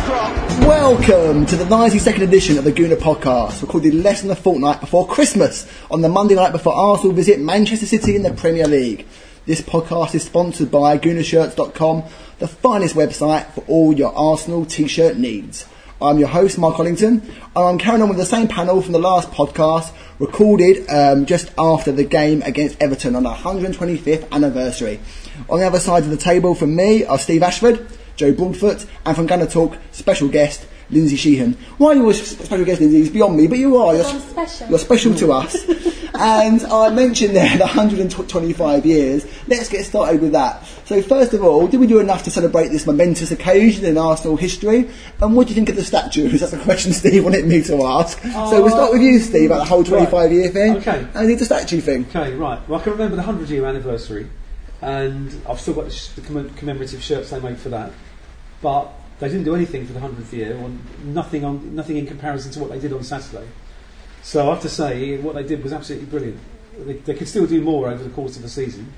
Welcome to the 92nd edition of the Gooner podcast, recorded less than a fortnight before Christmas, on the Monday night before Arsenal visit Manchester City in the Premier League. This podcast is sponsored by GoonerShirts.com, the finest website for all your Arsenal t-shirt needs. I'm your host, Marc Ollington, and I'm carrying on with the same panel from the last podcast, recorded um, just after the game against Everton on our 125th anniversary. On the other side of the table from me are Steve Ashford, Joe Broadfoot, and from Gunner Talk, special guest Lindsay Sheehan. Why are you always special guest, Lindsay? It's beyond me, but you are. You're, I'm special. You're special to us. and I mentioned there the 125 years. Let's get started with that. So first of all, did we do enough to celebrate this momentous occasion in Arsenal history? And what do you think of the statues? That's a question Steve wanted me to ask. so we'll start with you, Steve, about the whole 25 year thing. Okay. And the statue thing. Okay, right. Well, I can remember the 100 year anniversary, and I've still got the, sh- the commem- commemorative shirts they made for that. But they didn't do anything for the 100th year, or nothing, on, nothing in comparison to what they did on Saturday. So I have to say, what they did was absolutely brilliant. They, they could still do more over the course of the season,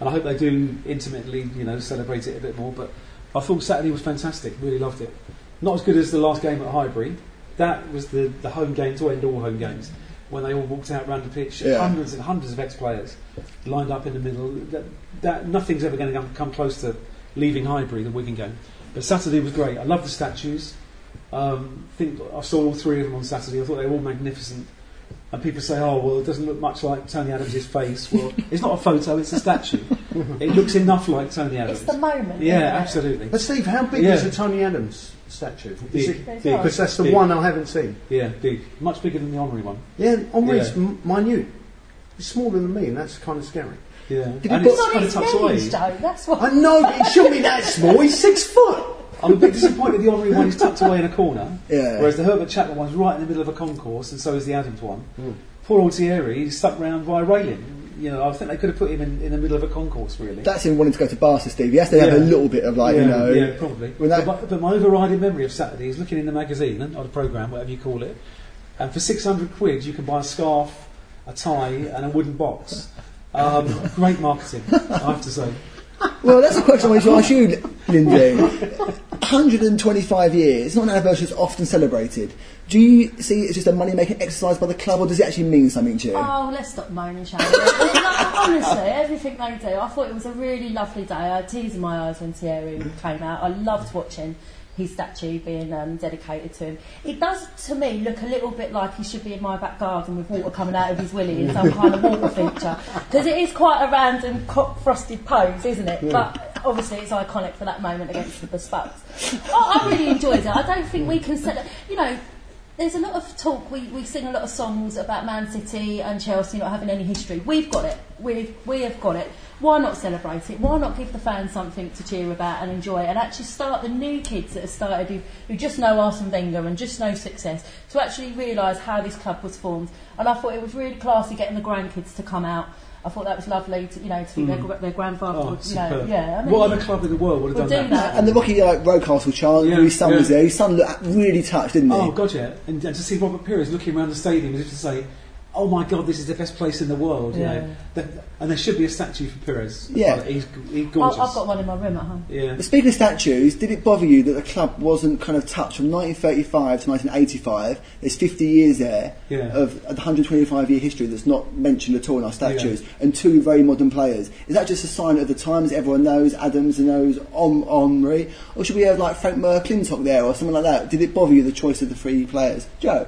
and I hope they do intimately, you know, celebrate it a bit more. But I thought Saturday was fantastic. Really loved it. Not as good as the last game at Highbury. That was the, the home game to end all home games when they all walked out around the pitch. Yeah. Hundreds and hundreds of ex-players lined up in the middle. That, that nothing's ever going to come, close to leaving Highbury, the Wigan game. But Saturday was great. I love the statues. Um, think I saw all three of them on Saturday. I thought they were all magnificent. And people say, "Oh, well, it doesn't look much like Tony Adams' face." Well, it's not a photo; it's a statue. It looks enough like Tony Adams. It's the moment. yeah, absolutely. But Steve, how big Yeah. is the Tony Adams statue? Is Big, it- big. Because that's the Big. one I haven't seen. yeah, big, much bigger than the Henry one. Yeah, Henry's Yeah. m- minute. It's smaller than me, and that's kind of scary. Yeah, Did and you it's put- kind of It's tucked away. his knees, Joe. That's what. I know, but he shouldn't be that small. He's six foot. I'm a bit disappointed the Henry one is tucked away in a corner, Yeah. whereas the Herbert Chapman one's right in the middle of a concourse, and so is the Adams one. Hmm. Poor old Thierry, he's stuck round by a railing. You know, I think they could have put him in, in the middle of a concourse, really. That's him wanting to go to Barca, Steve. He has to have a little bit of like, yeah, you know. yeah, probably. that- but, my, but my overriding memory of Saturday is looking in the magazine or the programme, whatever you call it, and for 600 quid you can buy a scarf, a tie, and a wooden box. Um, great marketing, I have to say. Well, that's a question I to ask you, Lindsay. 125 years, it's not an anniversary that's often celebrated. Do you see it as just a money making exercise by the club, or does it actually mean something to you? Oh, let's stop moaning, shall we? Honestly, everything they do, I thought it was a really lovely day. I had tears in my eyes when Thierry came out. I loved watching his statue being um, dedicated to him. It does, to me, look a little bit like he should be in my back garden with water coming out of his willy in some kind of water feature. Because it is quite a random co- frosted pose, isn't it? But obviously it's iconic for that moment against the Bespoks. I, I really enjoyed it. I don't think we can set... You know, there's a lot of talk. We, we sing a lot of songs about Man City and Chelsea not having any history. We've got it. We've, we have got it. Why not celebrate it? Why not give the fans something to cheer about and enjoy and actually start the new kids that have started who, who just know Arsene Wenger and just know success to actually realise how this club was formed. And I thought it was really classy getting the grandkids to come out. I thought that was lovely, to, you know, to think their, hmm. their grandfather, Oh, would, you know, yeah. I mean, what other club in the world would have done that? that. and the Rocky like Rocastle chant, Yeah, his son was there. His son looked really touched, didn't he? Oh, God, yeah. And, and to see Robert Pires looking around the stadium as if to say, oh my God, this is the best place in the world. You Yeah. know? That- and there should be a statue for Pires. Yeah. He's, he's I- gorgeous. I've got one in my room at home. Yeah. But speaking of statues, did it bother you that the club wasn't kind of touched from 1935 to 1985? There's 50 years there Yeah. of a 125 year history that's not mentioned at all in our statues, and two very modern players. Is that just a sign of the times everyone knows Adams and knows Om- Henry? Or should we have like Frank McLintock there or something like that? Did it bother you the choice of the three players? Joe?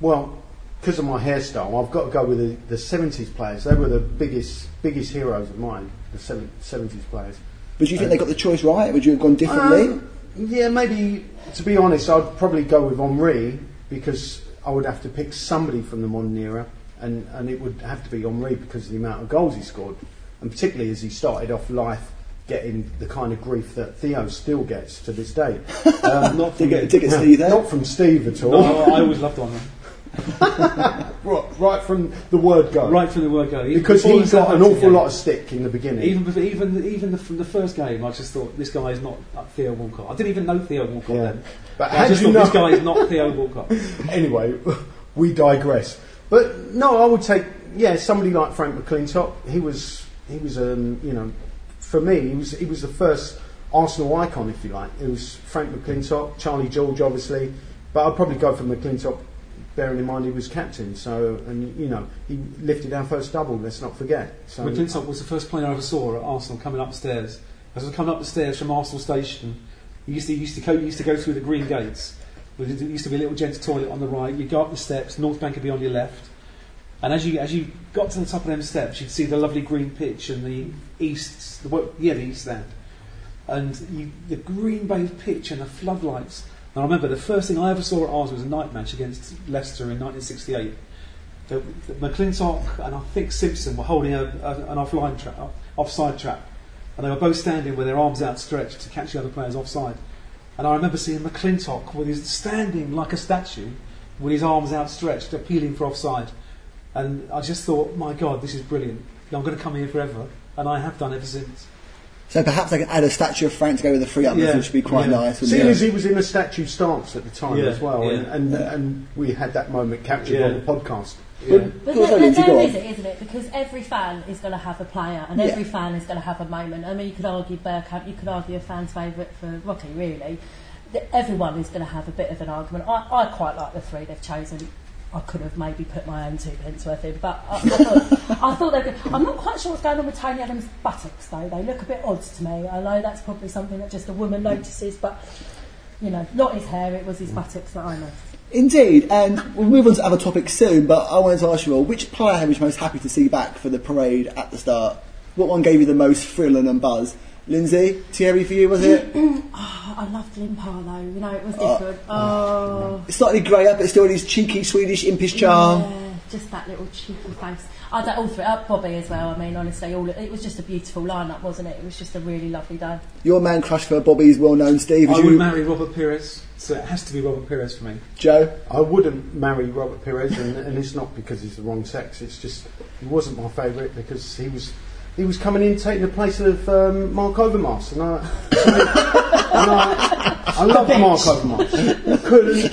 Well, because of my hairstyle, I've got to go with the, the 70s players. They were the biggest biggest heroes of mine, the seven- 70s players. But do you think they got the choice right? Would you have gone differently? Um, yeah, maybe, to be honest, I'd probably go with Henry because I would have to pick somebody from the modern era, and, and it would have to be Henry because of the amount of goals he scored, and particularly as he started off life getting the kind of grief that Theo still gets to this day. Um, Not Did get, from did you get Steve there? Not from Steve at all. No, I always loved Henry. Right, right from the word go. Right from the word go. Even Because he got an awful game. lot of stick in the beginning. Even before, even even the, from the first game, I just thought this guy is not Theo Walcott. I didn't even know Theo Walcott Yeah. then. But I just thought this guy is not Theo Walcott. anyway, we digress. But no, I would take yeah somebody like Frank McLintock. He was he was um, you know for me he was he was the first Arsenal icon, if you like. It was Frank McLintock, Charlie George, obviously, but I'd probably go for McLintock, bearing in mind he was captain. So, and you know, he lifted our first double. Let's not forget. So, McLintock was the first player I ever saw at Arsenal coming upstairs. As I was coming up the stairs from Arsenal Station, he used to, he used to, go, he used to go through the green gates. There used to be a little gents' toilet on the right. You go up the steps, North Bank would be on your left. And as you as you got to the top of them steps, you'd see the lovely green pitch and the east, the, yeah, the east stand, and you, the green bay pitch and the floodlights. And I remember the first thing I ever saw at Arsenal was a night match against Leicester in 1968. The, the McLintock and I think Simpson were holding a, a, an offline trap, offside trap, and they were both standing with their arms outstretched to catch the other players offside. And I remember seeing McLintock with his standing like a statue, with his arms outstretched, appealing for offside. And I just thought, my God, this is brilliant. I'm going to come here forever, and I have done ever since. So perhaps I can add a statue of Frank to go with the three others, Yeah, which would be quite yeah. nice. wouldn't Seeing it? as he was in a statue stance at the time Yeah, as well, yeah. and, and, Yeah. and we had that moment captured Yeah. on the podcast. Yeah. But Go on, there, Lindsay, there go is on. it, isn't it? Because every fan is going to have a player, and Yeah. every fan is going to have a moment. I mean, you could argue Bergkamp, you could argue a fan's favourite for Rocky, really. The- Everyone is going to have a bit of an argument. I, I quite like the three they've chosen. I could have maybe put my own two pence worth in, but I, I thought, I thought they were. I'm not quite sure what's going on with Tony Adams' buttocks, though. They look a bit odd to me. I know that's probably something that just a woman notices, but, you know, not his hair, it was his buttocks that I noticed. Indeed, and we'll move on to other topics soon, but I wanted to ask you all, which player was most happy to see back for the parade at the start? What one gave you the most thrill and buzz? Lindsay, Thierry for you, was it? Oh, I loved Limpar, though. You know, it was oh. different. Oh. oh. it's Slightly greyer, but still his cheeky Swedish impish charm. Yeah, just that little cheeky face. I don't all three up Bobby as well. I mean, honestly, all it was just a beautiful lineup, wasn't it? It was just a really lovely day. Your man crush for Bobby's well known Steve. I Was would you, marry Robert Pires, so it has to be Robert Pires for me. Joe? I wouldn't marry Robert Pires, and, and it's not because he's the wrong sex. It's just he wasn't my favourite because he was he was coming in taking the place of um, Mark Overmars, and I, and I, I love Mark Overmars. Couldn't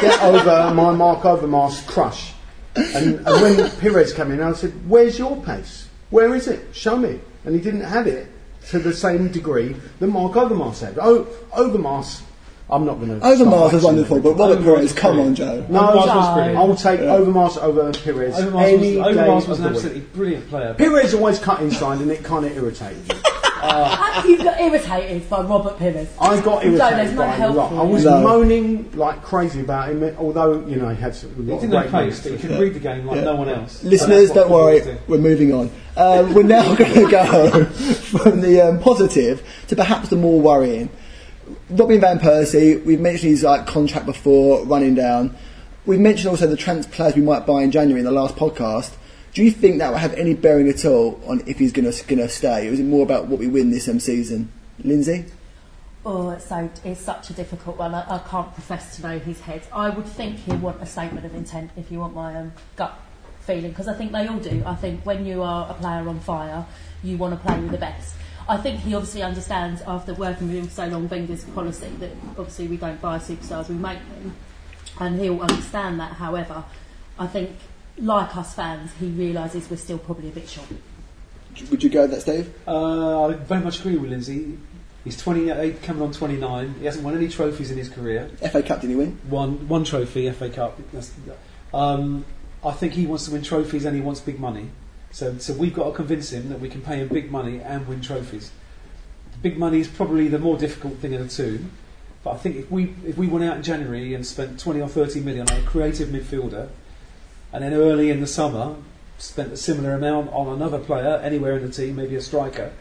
get over my Mark Overmars crush. And, and when Pires came in, I said, "Where's your pace? Where is it? Show me." And he didn't have it to the same degree that Mark Overmars had. Oh, Overmars. I'm not going to. Overmars was wonderful, but Robert Overmars Pires, was come on. Joe. No, Overmars was brilliant. I will take Overmars over Pires Overmars any was, day Overmars was of an the absolutely brilliant player. week. Pires always cut inside, and it kind of irritated me. Uh, you got irritated by Robert Pires. I got irritated no by him a help lot. for I was No. moaning like crazy about him, although you know he had some, a He didn't of have pace, but he moments. could read the game like no one else. Listeners, And don't worry, do. we're moving on. Um, we're now going to go from the um, positive to perhaps the more worrying. Robin Van Persie, we've mentioned his like, contract before running down. We've mentioned also the transfer players we might buy in January in the last podcast. Do you think that will have any bearing at all on if he's going to stay, or is it more about what we win this um, season? Lindsay? Oh, it's so it's such a difficult one. I, I can't profess to know his head. I would think he'd want a statement of intent if you want my um, gut feeling, because I think they all do. I think when you are a player on fire, you want to play with the best. I think he obviously understands after working with him for so long, Wenger's policy that obviously we don't buy superstars, we make them, and he'll understand that. However, I think like us fans, he realises we're still probably a bit short. Would you go with that, Steve? Uh, I very much agree with Lindsay. He's 28, coming on 29. He hasn't won any trophies in his career. FA Cup, did he win? One, one trophy, FA Cup. That's- Um, I think he wants to win trophies and he wants big money. So, so we've got to convince him that we can pay him big money and win trophies. Big money is probably the more difficult thing of the two. But I think if we if we went out in January and spent 20 or 30 million on a creative midfielder, and then early in the summer spent a similar amount on another player anywhere in the team, maybe a striker,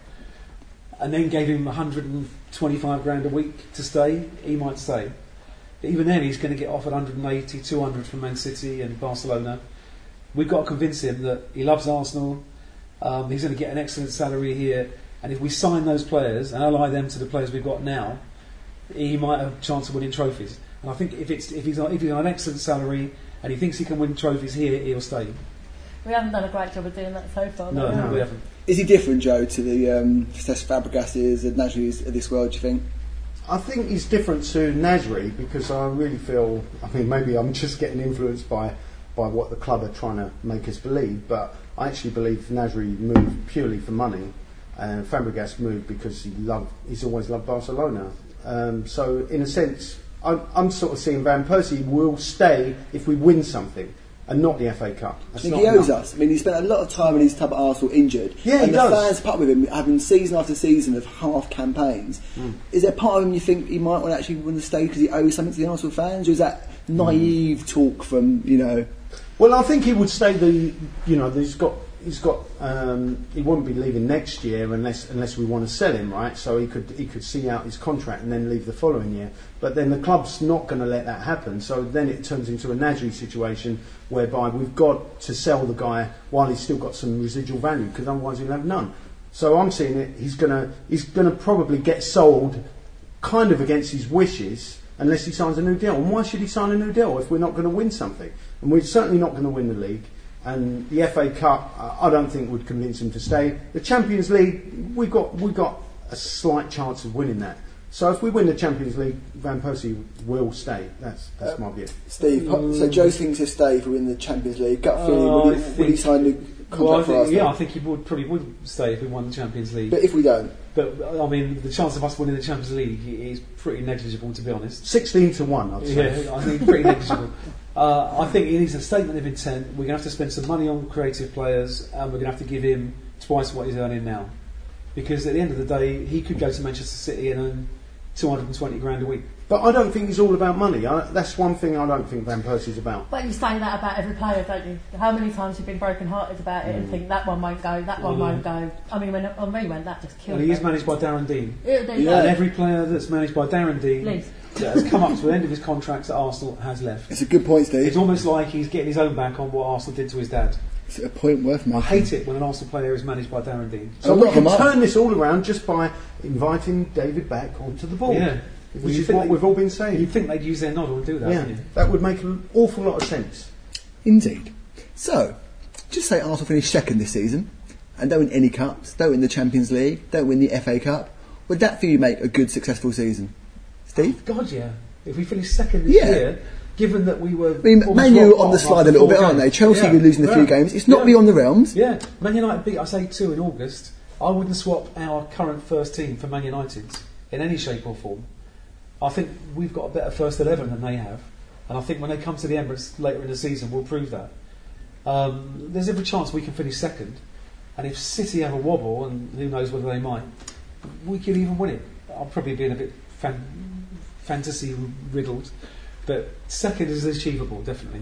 and then gave him 125 grand a week to stay, he might stay. But even then, he's going to get offered 180, 200 from Man City and Barcelona. We've got to convince him that he loves Arsenal. Um, he's going to get an excellent salary here, and if we sign those players and ally them to the players we've got now, he might have a chance of winning trophies. And I think if it's if he's on, if he's on an excellent salary and he thinks he can win trophies here, he'll stay. We haven't done a great job of doing that so far. No, no, we? we haven't. Is he different, Joe, to the um, Cesc Fabregases and Nasris of this world, do you think? I think he's different to Nasri because I really feel. I mean, maybe I'm just getting influenced by by what the club are trying to make us believe, but I actually believe Nasri moved purely for money. and Fabregas moved because he loved, he's always loved Barcelona. Um, so in a sense, I'm, I'm sort of seeing Van Persie will stay if we win something, and not the FA Cup. I think not he owes enough. us. I mean, he spent a lot of time in his club at Arsenal injured. Yeah, he and the does. fans put up with him having season after season of half campaigns. Hmm. Is there part of him you think he might want to actually want to stay because he owes something to the Arsenal fans, or is that naive talk from you know? Well, I think he would stay. The you know, he's got he's got um, he wouldn't be leaving next year unless unless we want to sell him, right? So he could he could see out his contract and then leave the following year. But then the club's not going to let that happen. So then it turns into a Nasri situation whereby we've got to sell the guy while he's still got some residual value because otherwise he'll have none. So I'm seeing it. He's gonna he's gonna probably get sold, kind of against his wishes, unless he signs a new deal. And why should he sign a new deal if we're not going to win something? And we're certainly not going to win the league. And the FA Cup, I I don't think would convince him to stay. The Champions League, we got we got a slight chance of winning that. So if we win the Champions League, Van Persie will stay. That's that's uh, my view. Steve, mm. so Joe thinks he'll stay if we win the Champions League. Gut uh, feeling, Uh, will, I he, will he sign a new contract Well, I for think, us? yeah, then? I think he would probably would stay if we won the Champions League. But if we don't, But I mean, the chance of us winning the Champions League is pretty negligible, to be honest. Sixteen to one, I'd say. Yeah, I think pretty negligible. Uh, I think it needs a statement of intent. We're going to have to spend some money on creative players, and we're going to have to give him twice what he's earning now. Because at the end of the day, he could go to Manchester City and earn 220 grand a week. But I don't think it's all about money. I, that's one thing I don't think Van Persie's about. But you say that about every player, don't you? How many times you've been broken-hearted about it Mm. and think that one won't go, that one won't go. I mean, when Henry went, that just killed And he is managed by Darren Dein. Yeah, Yeah. And every player that's managed by Darren Dein Leaves. That has come up to the end of his contract at Arsenal has left. it's a good point, Steve. It's almost like he's getting his own back on what Arsenal did to his dad. It's a point worth I hate it when an Arsenal player is managed by Darren Dein. So we can of them turn this all around just by inviting David back onto the board. Yeah. Which is what they- we've all been saying. You'd think they'd use their nod and do that, yeah, wouldn't you? that would make an awful lot of sense. Indeed. So, just say Arsenal finish second this season, and don't win any cups, don't win the Champions League, don't win the FA Cup. Would that for you make a good, successful season, Steve? God, yeah. If we finish second this Yeah. year, given that we were. I mean, almost Man U on the slide a little bit, aren't they? games. Chelsea Yeah. are losing a few Yeah. games. It's not Yeah. beyond the realms. Yeah, Man United beat us 8 2 in August. I wouldn't swap our current first team for Man United's in any shape or form. I think we've got a better first 11 than they have. And I think when they come to the Emirates later in the season, we'll prove that. Um, there's every chance we can finish second. And if City have a wobble, and who knows whether they might, we could even win it. I'm probably being a bit fan- fantasy riddled. But second is achievable, definitely.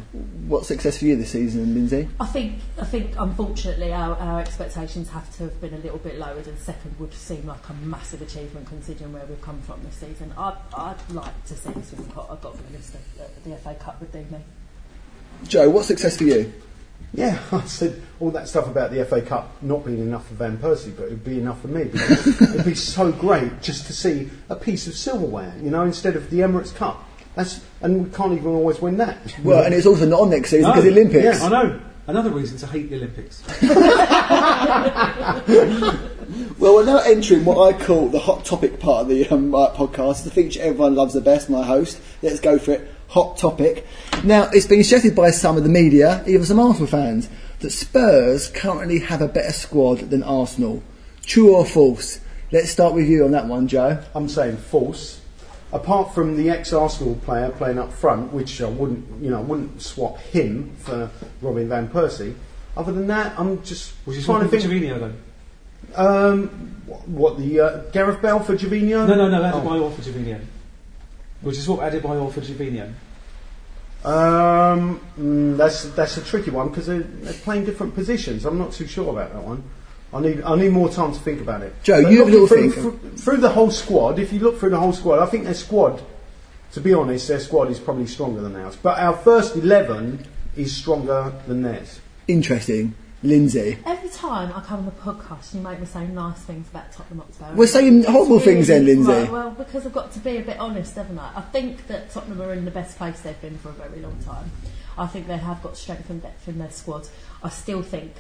What success for you this season, Lindsay? I think, I think, unfortunately, our, our expectations have to have been a little bit lowered, and second would seem like a massive achievement considering where we've come from this season. I'd, I'd like to see us win the I got the list of the, the FA Cup would do me. Joe, what success for you? Yeah, I said all that stuff about the FA Cup not being enough for Van Persie, but it would be enough for me because it'd be so great just to see a piece of silverware, you know, instead of the Emirates Cup. That's and we can't even always win that. Well, and it's also not on next season No. because the Olympics. Yeah, I know. Another reason to hate the Olympics. Well, we're now entering what I call the hot topic part of the um, uh, podcast, the feature everyone loves the best, my host. Let's go for it. Hot topic. Now, it's been suggested by some of the media, even some Arsenal fans, that Spurs currently have a better squad than Arsenal. True or false? Let's start with you on that one, Joe. I'm saying false. Apart from the ex-Arsenal player playing up front, which I wouldn't, you know, I wouldn't swap him for Robin van Persie. Other than that, I'm just Which is trying what to for think. Gervinho, though. Um, what, what the uh, Gareth Bale for Gervinho? No, no, no, Oh. Adebayor for Gervinho. Which is what Adebayor for Gervinho. Um, mm, that's that's a tricky one because they're, they're playing different positions. I'm not too sure about that one. I need I need more time to think about it. Joe, But you have a little through, think. through, through the whole squad. If you look through the whole squad, I think their squad, to be honest, their squad is probably stronger than ours. But our first eleven is stronger than theirs. Interesting. Lindsay. Every time I come on the podcast, you make me say nice things about Tottenham Hotspur. We're saying horrible It's things then, Lindsay. Right, well, because I've got to be a bit honest, haven't I? I think that Tottenham are in the best place they've been for a very long time. I think they have got strength and depth in their squad. I still think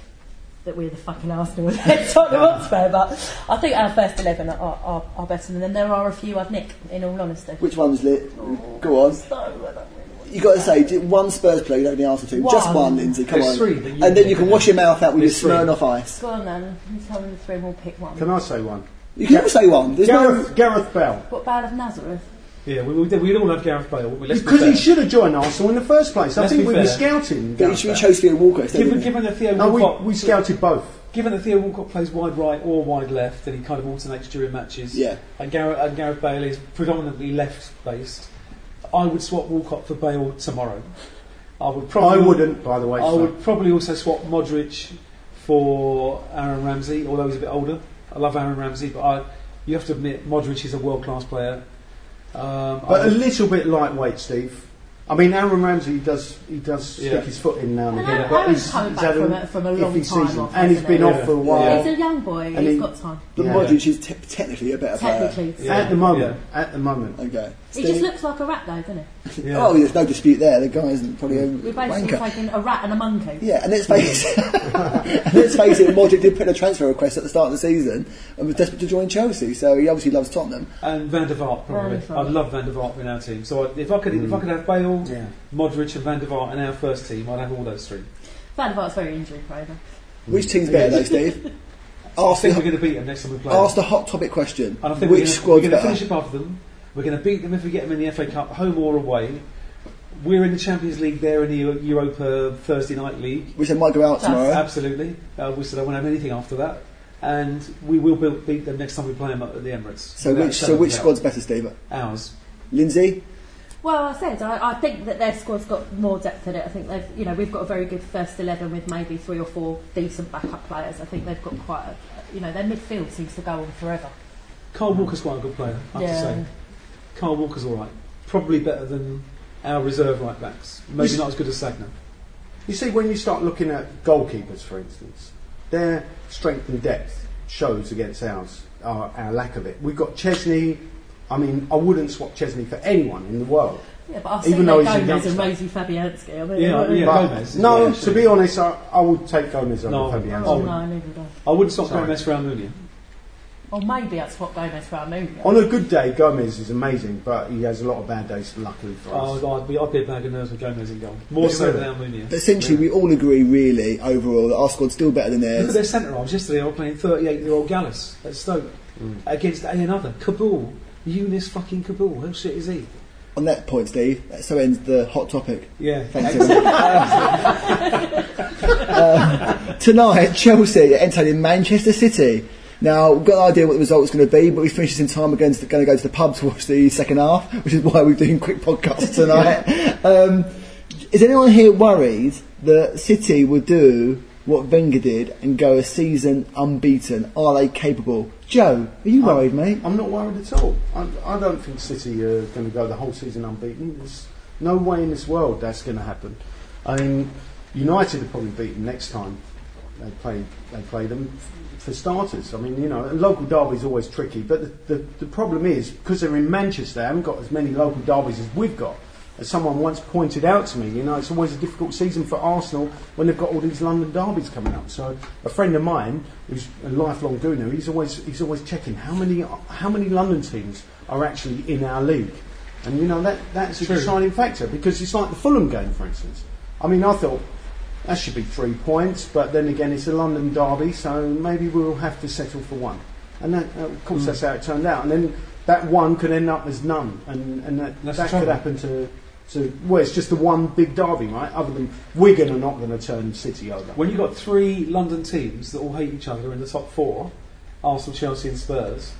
that we're the fucking Arsenal and Tottenham Hotspur, but I think our first 11 are, are, are better than them. There are a few I've nicked, in all honesty. Which one's lit? Go on. So, I don't you got to say one Spurs player you don't have the answer to. Just One. one, Lindsay. Come There's on. three that you and then can you can wash your mouth out with your There's three. Smirnoff Ice. Go on then. You tell me the three and we'll pick one. Can I say one? You can all say one. There's Gareth, no. Gareth Bale. What Bale of Nazareth? Yeah, we, we, did- we'd all have Gareth Bale. we? Let's be Because he fair. should have joined Arsenal in the first place. I Let's think be we were fair. scouting. But you Gareth should Bale. chose Theo Walcott instead. Given, didn't you? given that Theo No, we, Walcott, we scouted both. given that Theo Walcott plays wide right or wide left, and he kind of alternates during matches. Yeah. And Gareth, and Gareth Bale is predominantly left based. I would swap Walcott for Bale tomorrow. I would probably. I wouldn't, by the way. I so. would probably also swap Modric for Aaron Ramsey, although he's a bit older. I love Aaron Ramsey, but I, you have to admit Modric is a world class player. Um, I But a little bit lightweight, Steve. I mean, Aaron Ramsey he does he does Yeah. stick his foot in now and And again. Aaron- but Aaron's he's- coming he's back had from a- from a long time season, off, and he's hasn't been he? off for a Yeah. while. He's a young boy. And He's he- got time. But Yeah. Modric is te- technically a better player. Technically. At the moment, at the moment. Okay. He just looks like a rat though, doesn't he? yeah. Oh, there's no dispute there. The guy isn't probably a We're basically wanker. taking a rat and a monkey. Yeah, and let's face and let's face it, Modric did put in a transfer request at the start of the season and was desperate to join Chelsea, so he obviously loves Tottenham. And Van der Vaart probably. Van der Vaart. I'd love Van der Vaart in our team. So I- if I could, if I mm. could have Bale, Yeah. Modric, and Van der Vaart in our first team, I'd have all those three. Van der Vaart's very injury prone. Which team's better though, Steve? I Ask think we're the, going to beat them next time we play. ask the hot topic question. And I think Which we're squad's going to better? finish above them. We're going to beat them if we get them in the FA Cup, home or away. We're in the Champions League. They're in the Eu- Europa Thursday night league. Which they might go out tomorrow. Absolutely. Uh, we still don't have anything after that. And we will build, beat them next time we play them at the Emirates. So Without which so which doubt. squad's better, Steve? Ours. Lindsay? Well, I said I, I think that their squad's got more depth in it. I think they've, you know, we've got a very good first eleven with maybe three or four decent backup players. I think they've got quite, a, you know, their midfield seems to go on forever. Kyle Walker's quite a good player, I have to say. Kyle Walker's all right. Probably better than our reserve right backs. Maybe Yes. not as good as Sagna. You see, when you start looking at goalkeepers, for instance, their strength and depth shows against ours, our, our lack of it. We've got Szczesny. I mean, I wouldn't swap Szczesny for anyone in the world. yeah, but I've Even though he's a Gomes and youngster. Rosie Fabianski. I mean, Yeah, yeah. But Gomes is no, good, to be honest, I, I would take Gomes over No, Fabianski. Oh Oh, no, neither would I. I wouldn't stop Sorry. Gomes for Almunia. Or maybe I'd swap Gomes for Almunia. On a good day, Gomes is amazing, but he has a lot of bad days, luckily for us. Oh, I'd be, I'd be a bag of nerves with Gomes in goal. More so than Almunia. But essentially, we all agree, really, overall, that our squad's still better than theirs. Look at their centre halves. Yesterday, I was playing 38 year old Gallas at Stoke Mm. against a another Kaboul. Younes fucking Kaboul. How shit is he? On that point, Steve, that so ends the hot topic. Yeah. Thanks, everyone. Uh, tonight, Chelsea are entertaining Manchester City. Now, we've got an idea what the result's going to be, but we finished this in time. We're going to, going to go to the pub to watch the second half, which is why we're doing quick podcasts tonight. um, is anyone here worried that City will do what Wenger did and go a season unbeaten? Are they capable? Joe, are you worried, mate? I'm not worried at all. I, I don't think City are going to go the whole season unbeaten. There's no way in this world that's going to happen. I mean, United are probably beaten next time they play they play them. For starters, I mean, you know, local derbies always tricky. But the, the, the problem is because they're in Manchester, they haven't got as many local derbies as we've got. As someone once pointed out to me, you know, it's always a difficult season for Arsenal when they've got all these London derbies coming up. So a friend of mine, who's a lifelong Gooner, he's always he's always checking how many how many London teams are actually in our league, and you know that that's a True. deciding factor because it's like the Fulham game, for instance. I mean, I thought that should be three points, but then again, it's a London derby, so maybe we'll have to settle for one. And that, of course, Mm. that's how it turned out. And then that one could end up as none, and, and that, That's that could happen to, to. Well, it's just the one big derby, right? Other than Wigan are not going to turn City over. When you've got three London teams that all hate each other in the top four Arsenal, Chelsea, and Spurs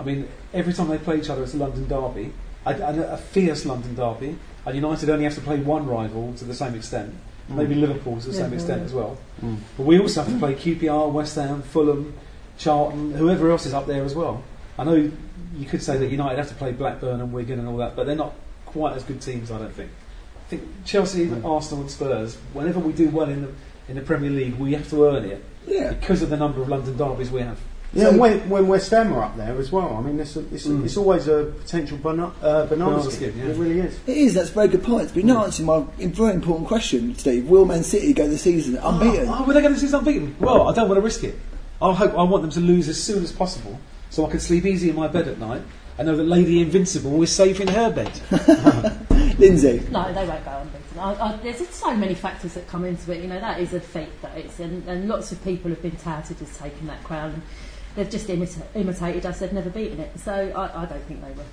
I mean, every time they play each other, it's a London derby, a, a, a fierce London derby, and United only have to play one rival to the same extent. Maybe Liverpool to the same Liverpool, extent as well. Mm. But we also have to play QPR, West Ham, Fulham, Charlton, whoever else is up there as well. I know you could say that United have to play Blackburn and Wigan and all that, but they're not quite as good teams, I don't think. I think Chelsea, Mm. Arsenal, and Spurs. Whenever we do well in the in the Premier League, we have to earn it Yeah. because of the number of London derbies we have. Yeah, So- and when, when West Ham are up there as well, I mean, it's, a, it's, a- Mm. it's always a potential bana- uh, banana Banana skin. skin, yeah. It really is. It is, that's a very good point. But you're not answering my very important question, Steve. Will Man City go the season unbeaten? Oh, were they going to see unbeaten? Well, I don't want to risk it. I hope I want them to lose as soon as possible, so I can sleep easy in my bed at night and know that Lady Invincible is safe in her bed. Lindsay. No, they won't go unbeaten. I, I, there's just so many factors that come into it. You know, that is a feat. That is, and, and lots of people have been touted as taking that crown. They've just imita- imitated us. They've never beaten it. So I, I don't think they will.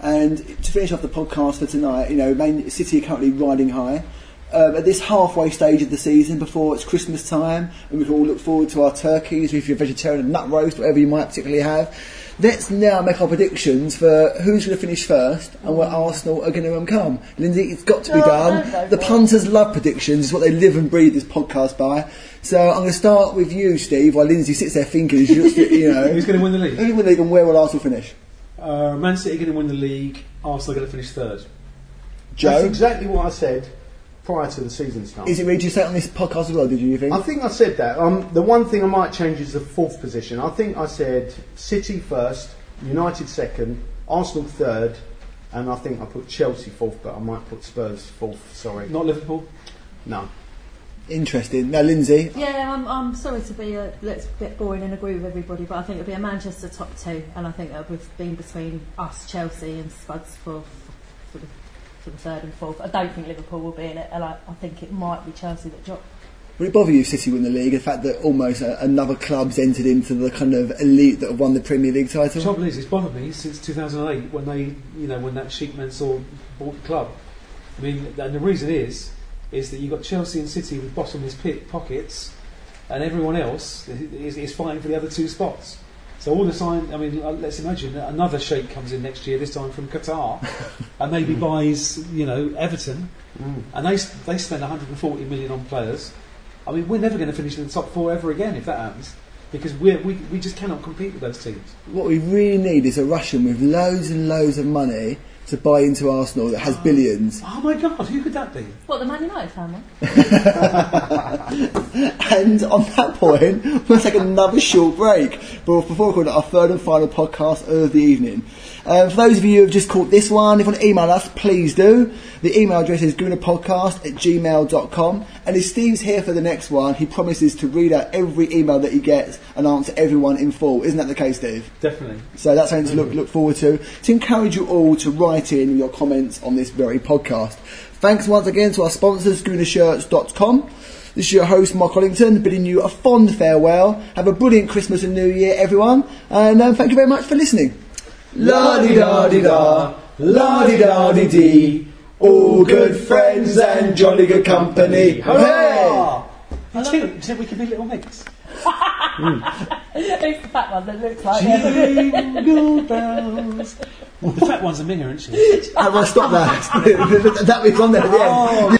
And to finish off the podcast for tonight, you know, Man City are currently riding high. Um, at this halfway stage of the season, before it's Christmas time, and we can all look forward to our turkeys, if you're vegetarian, nut roast, whatever you might particularly have. Let's now make our predictions for who's going to finish first and where Arsenal are going to come. Lindsay, it's got to be No, done. The punters love predictions; it's what they live and breathe this podcast by. So I'm going to start with you, Steve, while Lindsay sits there thinking, she looks, you know, Who's going to win the league? who will they and where will Arsenal finish? Uh, Man City are going to win the league. Arsenal are going to finish third. Joe, That's exactly what I said prior to the season start. is it really just say on this podcast as well? Did you, you think? I think I said that. Um, the one thing I might change is the fourth position. I think I said City first, United second, Arsenal third, and I think I put Chelsea fourth, but I might put Spurs fourth. Sorry, Not Liverpool. no. Interesting. Now, Lindsay, Yeah, I'm, I'm sorry to be a little bit boring and agree with everybody, but I think it'll be a Manchester top two, and I think it'll be between us, Chelsea, and Spuds for for for the third and fourth. I don't think Liverpool will be in it, and I, I think it might be Chelsea that drop. would it bother you if City win the league? The fact that almost uh, another club's entered into the kind of elite that have won the Premier League title. The title? trouble is, it's bothered me since 2008 when they, you know, when that Sheikh Mansour bought the club. I mean, and the reason is, is that you've got Chelsea and City with bottomless pit pockets, and everyone else is, is fighting for the other two spots. So all the time, I mean, uh, let's imagine that another Sheikh comes in next year, this time from Qatar, and maybe buys, you know, Everton, Mm. and they they spend 140 million on players. I mean, we're never going to finish in the top four ever again if that happens, because we're, we we just cannot compete with those teams. What we really need is a Russian with loads and loads of money to buy into Arsenal that has billions. Oh my God, who could that be? What the Man United family? And on that point, we're going to take another short break but before we call it our third and final podcast of the evening. Um, for those of you who have just caught this one, if you want to email us, please do. The email address is goonerpodcast at gmail.com. And if Steve's here for the next one, he promises to read out every email that he gets and answer everyone in full. Isn't that the case, Steve? Definitely. So that's something to look, look forward to. To encourage you all to write in your comments on this very podcast. Thanks once again to our sponsors, GoonerShirts.com. This is your host, Marc Ollington, bidding you a fond farewell. Have a brilliant Christmas and New Year, everyone. And um, thank you very much for listening. La-di-da-di-da, la-di-da-di-dee. All good friends and jolly good company. Hooray! Do you think, do you think we could be little mix? Mm. Who's the fat one that looks like? Jingle bells. the fat one's a minger, isn't she? How do I stop that? that bit's on there at the end. Oh.